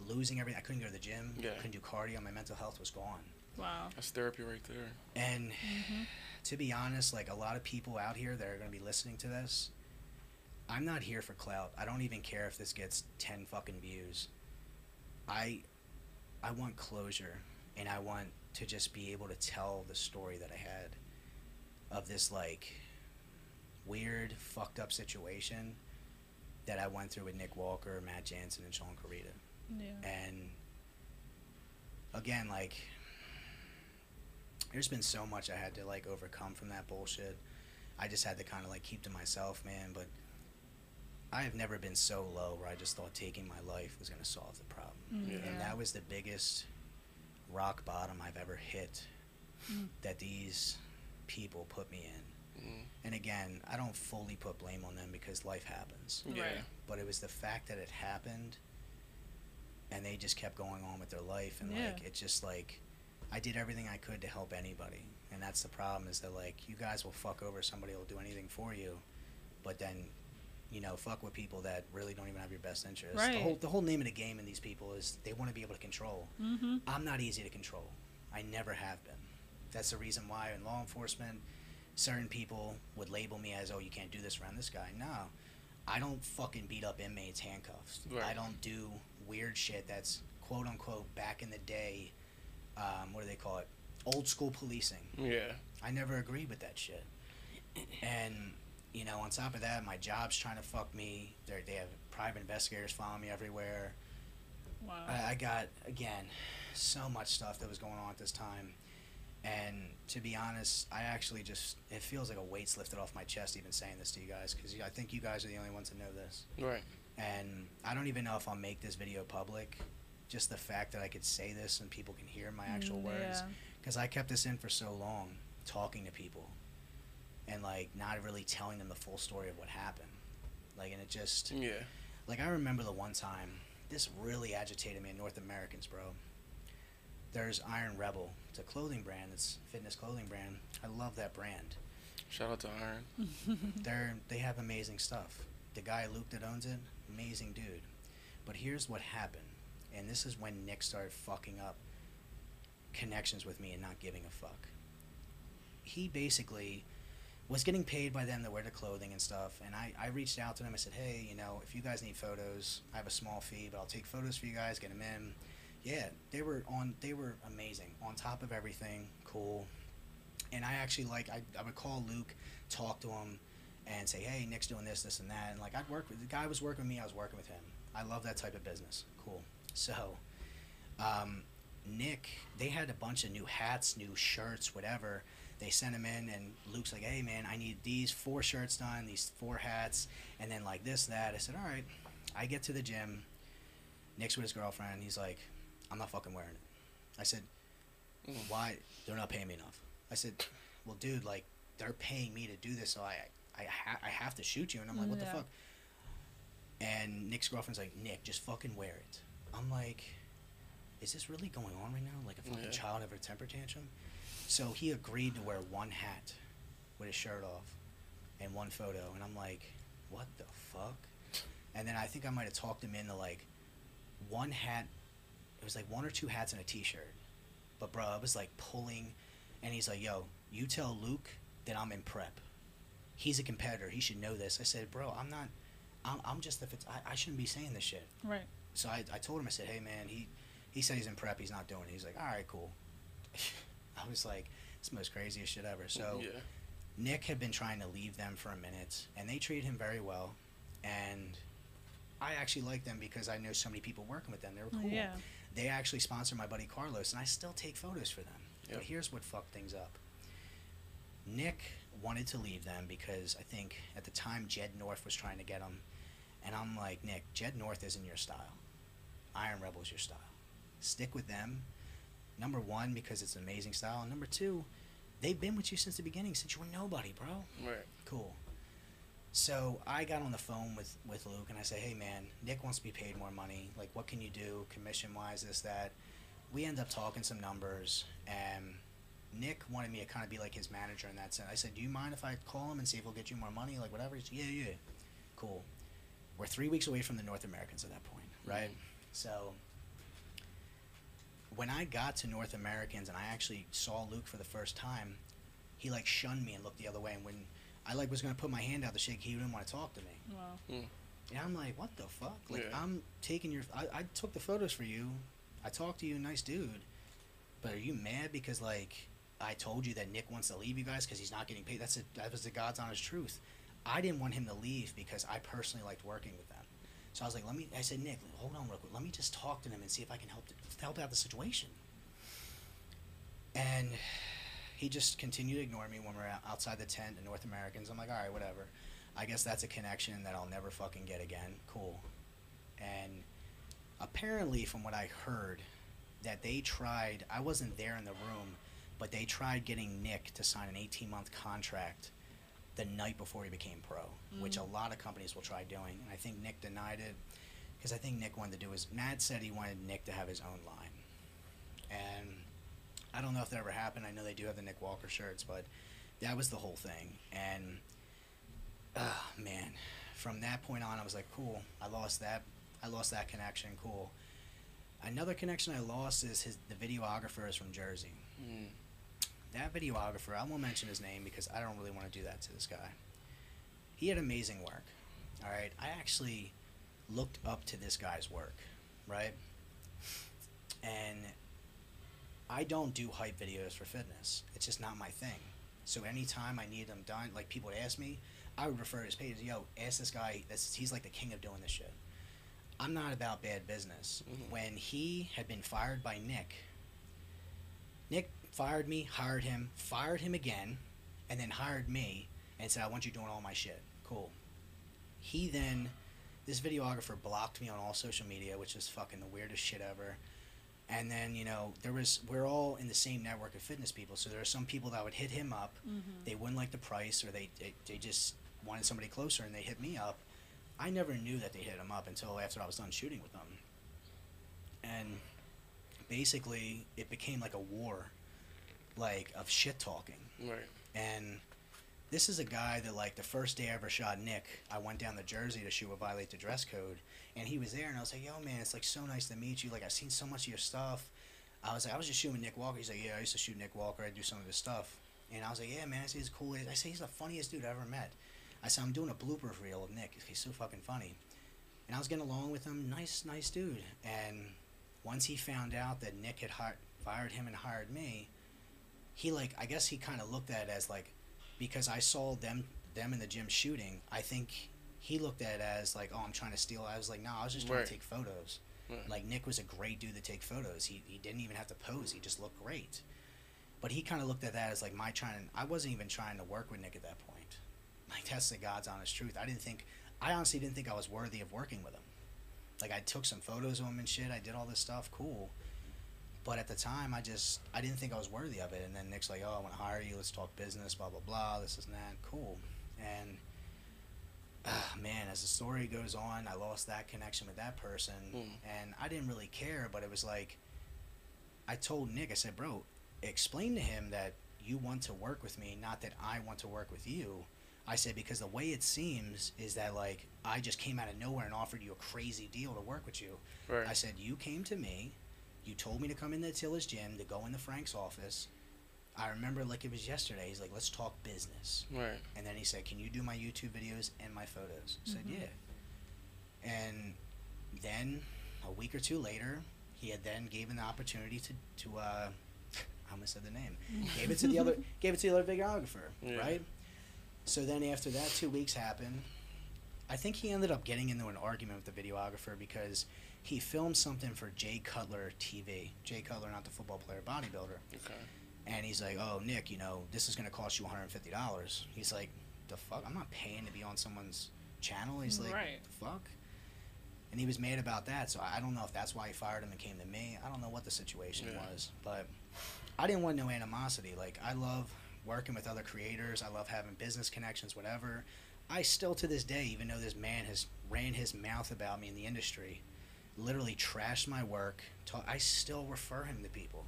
losing everything. I couldn't go to the gym. Yeah. Couldn't do cardio. My mental health was gone. Wow. That's therapy right there. And mm-hmm. to be honest, like a lot of people out here that are going to be listening to this, I'm not here for clout. I don't even care if this gets 10 fucking views. I I want closure and I want to just be able to tell the story that I had of this like weird fucked up situation that I went through with Nick Walker, Matt Jansen and Sean Clarida Yeah. and again like there's been so much i had to like overcome from that bullshit i just had to kind of like keep to myself man but i have never been so low where i just thought taking my life was going to solve the problem Yeah. and that was the biggest rock bottom i've ever hit that these people put me in Mm. and again i don't fully put blame on them because life happens Yeah. Right. but it was the fact that it happened and they just kept going on with their life and Yeah. like it's just like i did everything i could to help anybody and that's the problem is that like you guys will fuck over somebody will do anything for you but then you know fuck with people that really don't even have your best interest the Right. whole the whole name of the game in these people is they want to be able to control Mm-hmm. i'm not easy to control i never have been that's the reason why in law enforcement certain people would label me as oh you can't do this around this guy no I don't fucking beat up inmates handcuffs. Right. I don't do weird shit that's quote unquote back in the day. Um, what do they call it? Old school policing. Yeah. I never agreed with that shit. And you know, on top of that, my job's trying to fuck me. They they have private investigators following me everywhere. Wow. I, I got again so much stuff that was going on at this time, and to be honest, I actually just it feels like a weight's lifted off my chest even saying this to you guys because I think you guys are the only ones that know this Right. And I don't even know if I'll make this video public. Just the fact that I could say this and people can hear my actual Mm, words, yeah. because I kept this in for so long, talking to people, and like not really telling them the full story of what happened. Like, and it just Yeah. like I remember the one time this really agitated me in North Americans, bro. There's Iron Rebel. It's a clothing brand. It's a fitness clothing brand. I love that brand. Shout out to Iron. They're they have amazing stuff. The guy Luke that owns it, amazing dude. But here's what happened, and this is when Nick started fucking up connections with me and not giving a fuck. He basically was getting paid by them to wear the clothing and stuff, and I, I reached out to them. I said, hey, you know, if you guys need photos, I have a small fee, but I'll take photos for you guys, get them in. Yeah, they were on. They were amazing. On top of everything, cool. And I actually like. I, I would call Luke, talk to him, and say, hey, Nick's doing this, this, and that. And like I'd work with the guy was working with me. I was working with him. I love that type of business. Cool. So, um, Nick, they had a bunch of new hats, new shirts, whatever. They sent him in, and Luke's like, "Hey, man, I need these four shirts done, these four hats, and then like this, that." I said, "All right." I get to the gym. Nick's with his girlfriend. He's like, "I'm not fucking wearing it." I said, "Why? They're not paying me enough." I said, "Well, dude, like they're paying me to do this, so I I ha- I have to shoot you." And I'm like, "What the fuck?" And Nick's girlfriend's like, Nick, just fucking wear it. I'm like, is this really going on right now? Like a fucking Yeah. child ever temper tantrum? So he agreed to wear one hat with his shirt off and one photo. And I'm like, what the fuck? And then I think I might have talked him into like one hat. It was like one or two hats and a t-shirt. But bro, I was like pulling, and he's like, "Yo, you tell Luke that I'm in prep. He's a competitor. He should know this." I said, "Bro, I'm not. I'm, I'm just the. I, I shouldn't be saying this shit." Right. So I, I told him. I said, "Hey man, he he said he's in prep. He's not doing it." He's like, "All right, cool." I was like, "It's the most craziest shit ever." So yeah. Nick had been trying to leave them for a minute, and they treated him very well. And I actually like them because I know so many people working with them. They were cool. Yeah. They actually sponsor my buddy Carlos, and I still take photos for them. Yep. But here's what fucked things up. Nick wanted to leave them because I think at the time Jed North was trying to get him, and I'm like, Nick, Jed North isn't your style. Iron Rebel's your style. Stick with them. Number one, because it's an amazing style, and number two, they've been with you since the beginning, since you were nobody, bro. Right. Cool. So I got on the phone with, with Luke and I said, hey man, Nick wants to be paid more money. Like, what can you do, commission wise, this, that? We end up talking some numbers, and Nick wanted me to kind of be like his manager in that sense. I said, do you mind if I call him and see if he'll get you more money, like whatever? He said, yeah, yeah. Cool. We're three weeks away from the North Americans at that point, mm-hmm. right? So when I got to North Americans and I actually saw Luke for the first time, he like shunned me and looked the other way. And when I like was gonna put my hand out to shake, he didn't want to talk to me. Wow. Hmm. And I'm like, what the fuck? Like Yeah. I'm taking your, I, I took the photos for you. I talked to you, nice dude. But are you mad because like I told you that Nick wants to leave you guys because he's not getting paid? That's a, that was the God's honest truth. I didn't want him to leave because I personally liked working with them. So I was like, let me. I said, Nick, hold on real quick. Let me just talk to them and see if I can help help out the situation. And he just continued to ignore me when we we're outside the tent, the North Americans. I'm like, all right, whatever. I guess that's a connection that I'll never fucking get again. Cool. And apparently, from what I heard, that they tried. I wasn't there in the room, but they tried getting Nick to sign an 18 month contract the night before he became pro, which a lot of companies will try doing. And I think Nick denied it because I think Nick wanted to do his. Matt said he wanted Nick to have his own line, and I don't know if that ever happened. I know they do have the Nick Walker shirts, but that was the whole thing. And ah, man, from that point on, I was like, cool. I lost that. I lost that connection. Cool. Another connection I lost is his the videographer is from Jersey. Mm. That videographer, I won't mention his name because I don't really want to do that to this guy. He had amazing work. All right, I actually looked up to this guy's work, right? And I don't do hype videos for fitness. It's just not my thing. So anytime I need them done, like people would ask me, I would refer to his page. Yo, ask this guy. That's he's like the king of doing this shit. I'm not about bad business. Mhm. When he had been fired by Nick, Nick fired me, hired him, fired him again, and then hired me and said, I want you doing all my shit. Cool. He then, this videographer blocked me on all social media, which is fucking the weirdest shit ever. And then, you know, there was, we're all in the same network of fitness people. So there are some people that would hit him up. Mm-hmm. They wouldn't like the price or they, they, they just wanted somebody closer and they hit me up. I never knew that they hit him up until after I was done shooting with them. And basically, it became like a war, like of shit talking. Right. And this is a guy that, like, the first day I ever shot Nick, I went down to Jersey to shoot a Violate the Dress Code, and he was there, and I was like, yo, man, it's like so nice to meet you. Like, I've seen so much of your stuff. I was like, I was just shooting Nick Walker. He's like, yeah, I used to shoot Nick Walker. I do some of his stuff. And I was like, yeah, man, I say he's cool. I say he's the funniest dude I ever met. I said, I'm doing a blooper reel of Nick. He's so fucking funny. And I was getting along with him. Nice, nice dude. And once he found out that Nick had hired, fired him and hired me, he like I guess he kind of looked at it as like because I saw them them in the gym shooting. I think he looked at it as like oh I'm trying to steal. I was like no, I was just trying Right. to take photos. Right. Like Nick was a great dude to take photos. He he didn't even have to pose. He just looked great. But he kind of looked at that as like my trying. I wasn't even trying to work with Nick at that point. Like that's the God's honest truth. I didn't think. I honestly didn't think I was worthy of working with him. Like I took some photos of him and shit. I did all this stuff. Cool. But at the time, I just I didn't think I was worthy of it. And then Nick's like, "Oh, I want to hire you. Let's talk business. Blah blah blah. This is that. Cool." And ah, man, as the story goes on, I lost that connection with that person, Mm. and I didn't really care. But it was like, I told Nick, I said, bro, explain to him that you want to work with me, not that I want to work with you. I said because the way it seems is that like I just came out of nowhere and offered you a crazy deal to work with you. Right. I said you came to me, you told me to come into Atilis gym to go into Frank's office. I remember like it was yesterday. He's like, let's talk business. right. And then he said, "Can you do my YouTube videos and my photos?" I said, "Yeah." And then a week or two later, he had then given the opportunity to to uh, I almost said the name. gave it to the other gave it to the other videographer, Yeah. right? So then after that, two weeks happened. I think he ended up getting into an argument with the videographer because he filmed something for Jay Cutler TV. Jay Cutler, not the football player, bodybuilder. Okay. And he's like, "Oh, Nick, you know, this is gonna cost you one hundred fifty dollars." He's like, "The fuck? I'm not paying to be on someone's channel." He's like, Right. "The fuck?" And he was mad about that. So I I don't know if that's why he fired him and came to me. I don't know what the situation Yeah. was, but I didn't want no animosity. Like I love working with other creators. I love having business connections, whatever. I still to this day, even though this man has ran his mouth about me in the industry, literally trashed my work. Ta- I still refer him to people.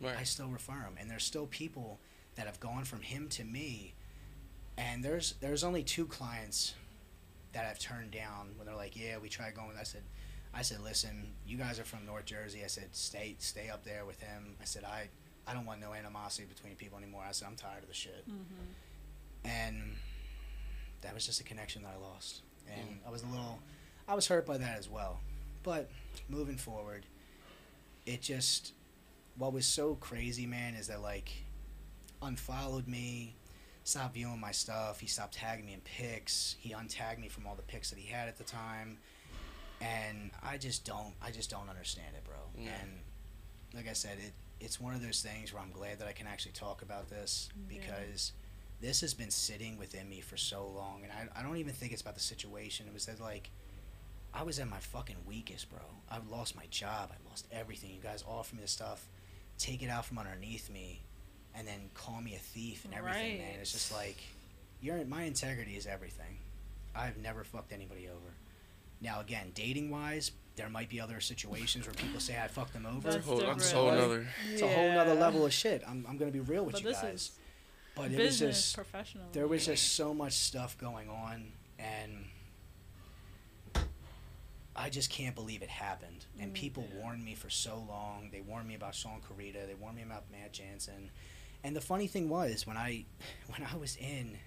Right. I still refer him, and there's still people that have gone from him to me, and there's there's only two clients that I've turned down when they're like, yeah, we tried going. I said, I said, listen, you guys are from North Jersey. I said, stay stay up there with him. I said, I I don't want no animosity between people anymore. I said, I'm tired of the shit, Mm-hmm. and that was just a connection that I lost, and I was a little, I was hurt by that as well, but moving forward, it just what was so crazy, man, is that like unfollowed me, stopped viewing my stuff. He stopped tagging me in pics. He untagged me from all the pics that he had at the time, and I just don't, I just don't understand it, bro. Yeah. And like I said, it it's one of those things where I'm glad that I can actually talk about this Yeah. because this has been sitting within me for so long, and I I don't even think it's about the situation. It was that like. I was at my fucking weakest, bro. I lost my job. I lost everything. You guys offer me this stuff, take it out from underneath me, and then call me a thief and everything, man. It's just like, your my integrity is everything. I've never fucked anybody over. Now, again, dating wise, there might be other situations where people say I fucked them over. That's Whole, that's a different. whole Right. nother. It's a whole nother level of shit. I'm, I'm gonna be real with But you guys. is but it was just professional. there was just so much stuff going on and I just can't believe it happened. And Mm, people warned me for so long. They warned me about Sean Clarida. They warned me about Matt Jansen. And the funny thing was when I when I was in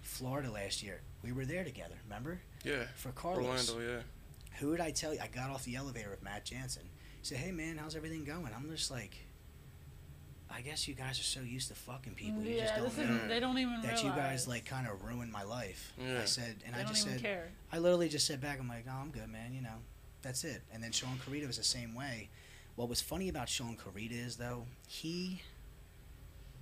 Florida last year, we were there together, remember? Yeah. For Carlos. Orlando, yeah. Who did I tell you? I got off the elevator with Matt Jansen. He said, Hey man, how's everything going? I'm just like I guess you guys are so used to fucking people. You just don't know is, they don't even that realize. you guys like kind of ruined my life. I said, and They I just said, care. I literally just said back. I'm like, no, I'm good, man. You know, that's it. And then Sean Clarida was the same way. What was funny about Sean Clarida is though he.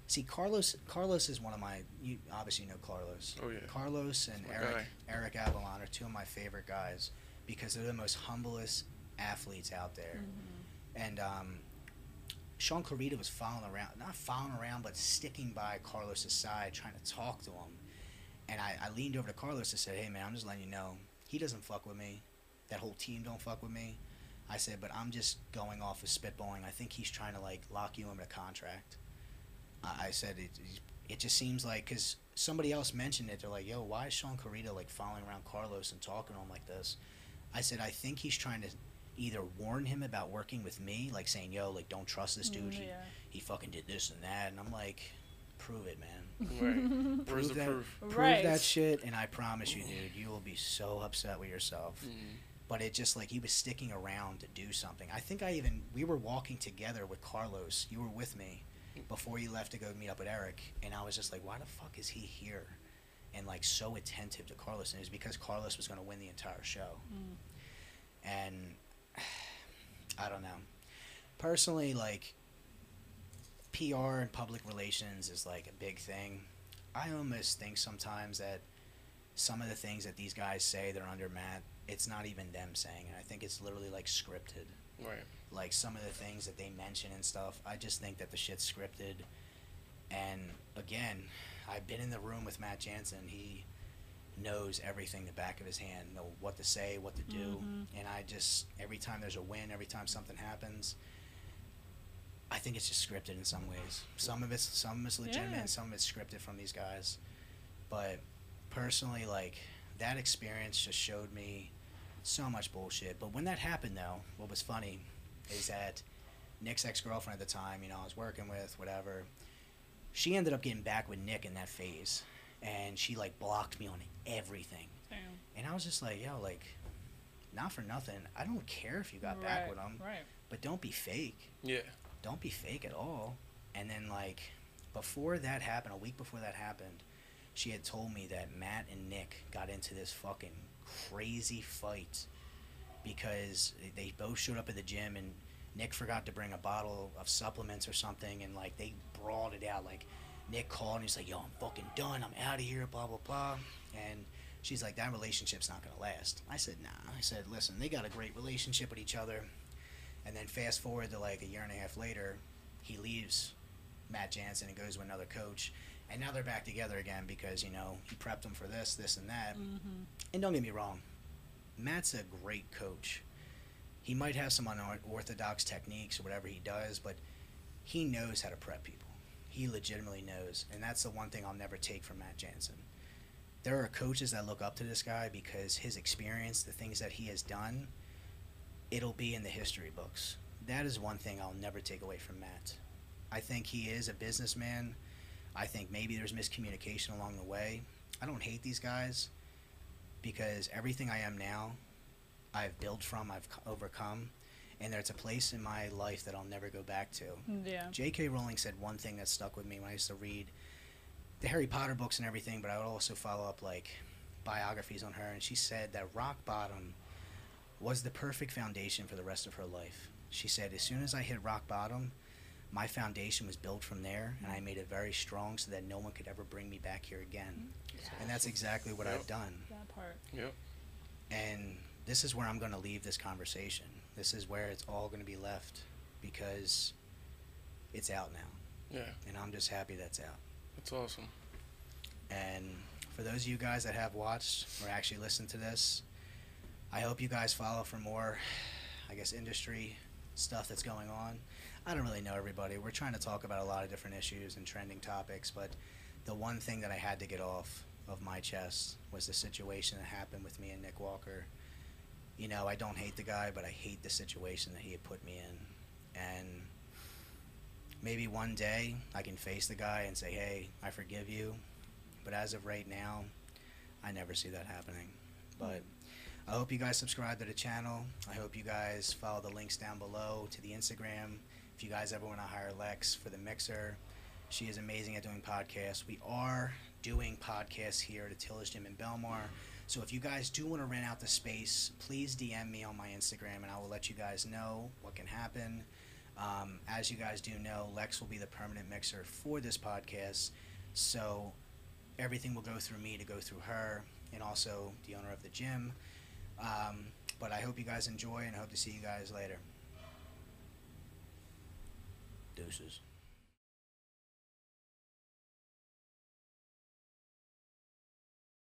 See, Carlos. Carlos is one of my. You obviously know Carlos. Oh, yeah. Carlos and Eric guy. Eric Avalon are two of my favorite guys because they're the most humblest athletes out there. And um, Sean Clarida was following around, not following around, but sticking by Carlos's side, trying to talk to him. And I, I leaned over to Carlos and said, "Hey man, I'm just letting you know he doesn't fuck with me. That whole team don't fuck with me." I said, "But I'm just going off of spitballing. I think he's trying to like lock you into a contract." I, I said, "It it just seems like because somebody else mentioned it. They're like, yo, why is Sean Clarida like following around Carlos and talking to him like this?" I said, "I think he's trying to." Either warn him about working with me, like saying, "Yo, like don't trust this dude. Mm, He, yeah. he fucking did this and that," and I'm like, "Prove it, man." Right. Where's the that, proof? Prove Right. that shit, and I promise you, dude, you will be so upset with yourself. Mm. But it just like he was sticking around to do something. I think I even we were walking together with Carlos. You were with me before you left to go meet up with Eric, and I was just like, why the fuck is he here? And like so attentive to Carlos, and it was because Carlos was going to win the entire show. And I don't know. Personally, like PR and public relations is like a big thing. I almost think sometimes that some of the things that these guys say they're under Matt, it's not even them saying it. I think it's literally like scripted. Right. Like some of the things that they mention and stuff, I just think that the shit's scripted. And again, I've been in the room with Matt Jansen. He knows everything the back of his hand, know what to say, what to do, mm-hmm. and I just every time there's a win, every time something happens, I think it's just scripted in some ways. Some of it's some of it's legitimate, Yeah. and some of it's scripted from these guys. But personally, like that experience just showed me so much bullshit. But when that happened, though, what was funny is that Nick's ex girlfriend at the time, you know, I was working with, whatever, she ended up getting back with Nick in that phase. And she, like, blocked me on everything. Damn. And I was just like, yo, like, not for nothing. I don't care if you got back with him, Right. but don't be fake. Yeah. Don't be fake at all. And then, like, before that happened, a week before that happened, she had told me that Matt and Nick got into this fucking crazy fight because they both showed up at the gym and Nick forgot to bring a bottle of supplements or something and like they brawled it out like Nick called and he's like yo I'm fucking done I'm out of here blah blah blah and she's like that relationship's not gonna last I said nah I said listen they got a great relationship with each other and then fast forward to like a year and a half later he leaves Matt Jansen and goes with another coach and now they're back together again because you know he prepped them for this this and that Mm-hmm. and don't get me wrong, Matt's a great coach. He might have some unorthodox techniques or whatever he does, but he knows how to prep people. He legitimately knows, and that's the one thing I'll never take from Matt Jansen. There are coaches that look up to this guy because his experience, the things that he has done, it'll be in the history books. That is one thing I'll never take away from Matt. I think he is a businessman. I think maybe there's miscommunication along the way. I don't hate these guys because everything I am now, I've built from, I've overcome, and there's a place in my life that I'll never go back to. Yeah. J.K. Rowling said one thing that stuck with me when I used to read the Harry Potter books and everything, but I would also follow up like biographies on her, and she said that rock bottom was the perfect foundation for the rest of her life. She said, as soon as I hit rock bottom, my foundation was built from there, and I made it very strong so that no one could ever bring me back here again. Yeah. And that's exactly what Yep. I've done. That part. Yep. And this is where I'm going to leave this conversation. This is where it's all going to be left because it's out now. Yeah. And I'm just happy that's out. That's awesome. And for those of you guys that have watched or actually listened to this, I hope you guys follow for more, I guess, industry stuff that's going on. I don't really know everybody. We're trying to talk about a lot of different issues and trending topics, but the one thing that I had to get off of my chest was the situation that happened with me and Nick Walker. You know, I don't hate the guy, but I hate the situation that he had put me in. And maybe one day I can face the guy and say, hey, I forgive you. But as of right now, I never see that happening. But I hope you guys subscribe to the channel. I hope you guys follow the links down below to the Instagram. If you guys ever want to hire Lex for the mixer, she is amazing at doing podcasts. We are doing podcasts here at Atilis Gym in Bellmawr. So if you guys do want to rent out the space, please DM me on my Instagram and I will let you guys know what can happen. Um, as you guys do know, Lex will be the permanent mixer for this podcast. So everything will go through me to go through her and also the owner of the gym. Um, but I hope you guys enjoy and I hope to see you guys later. Deuces.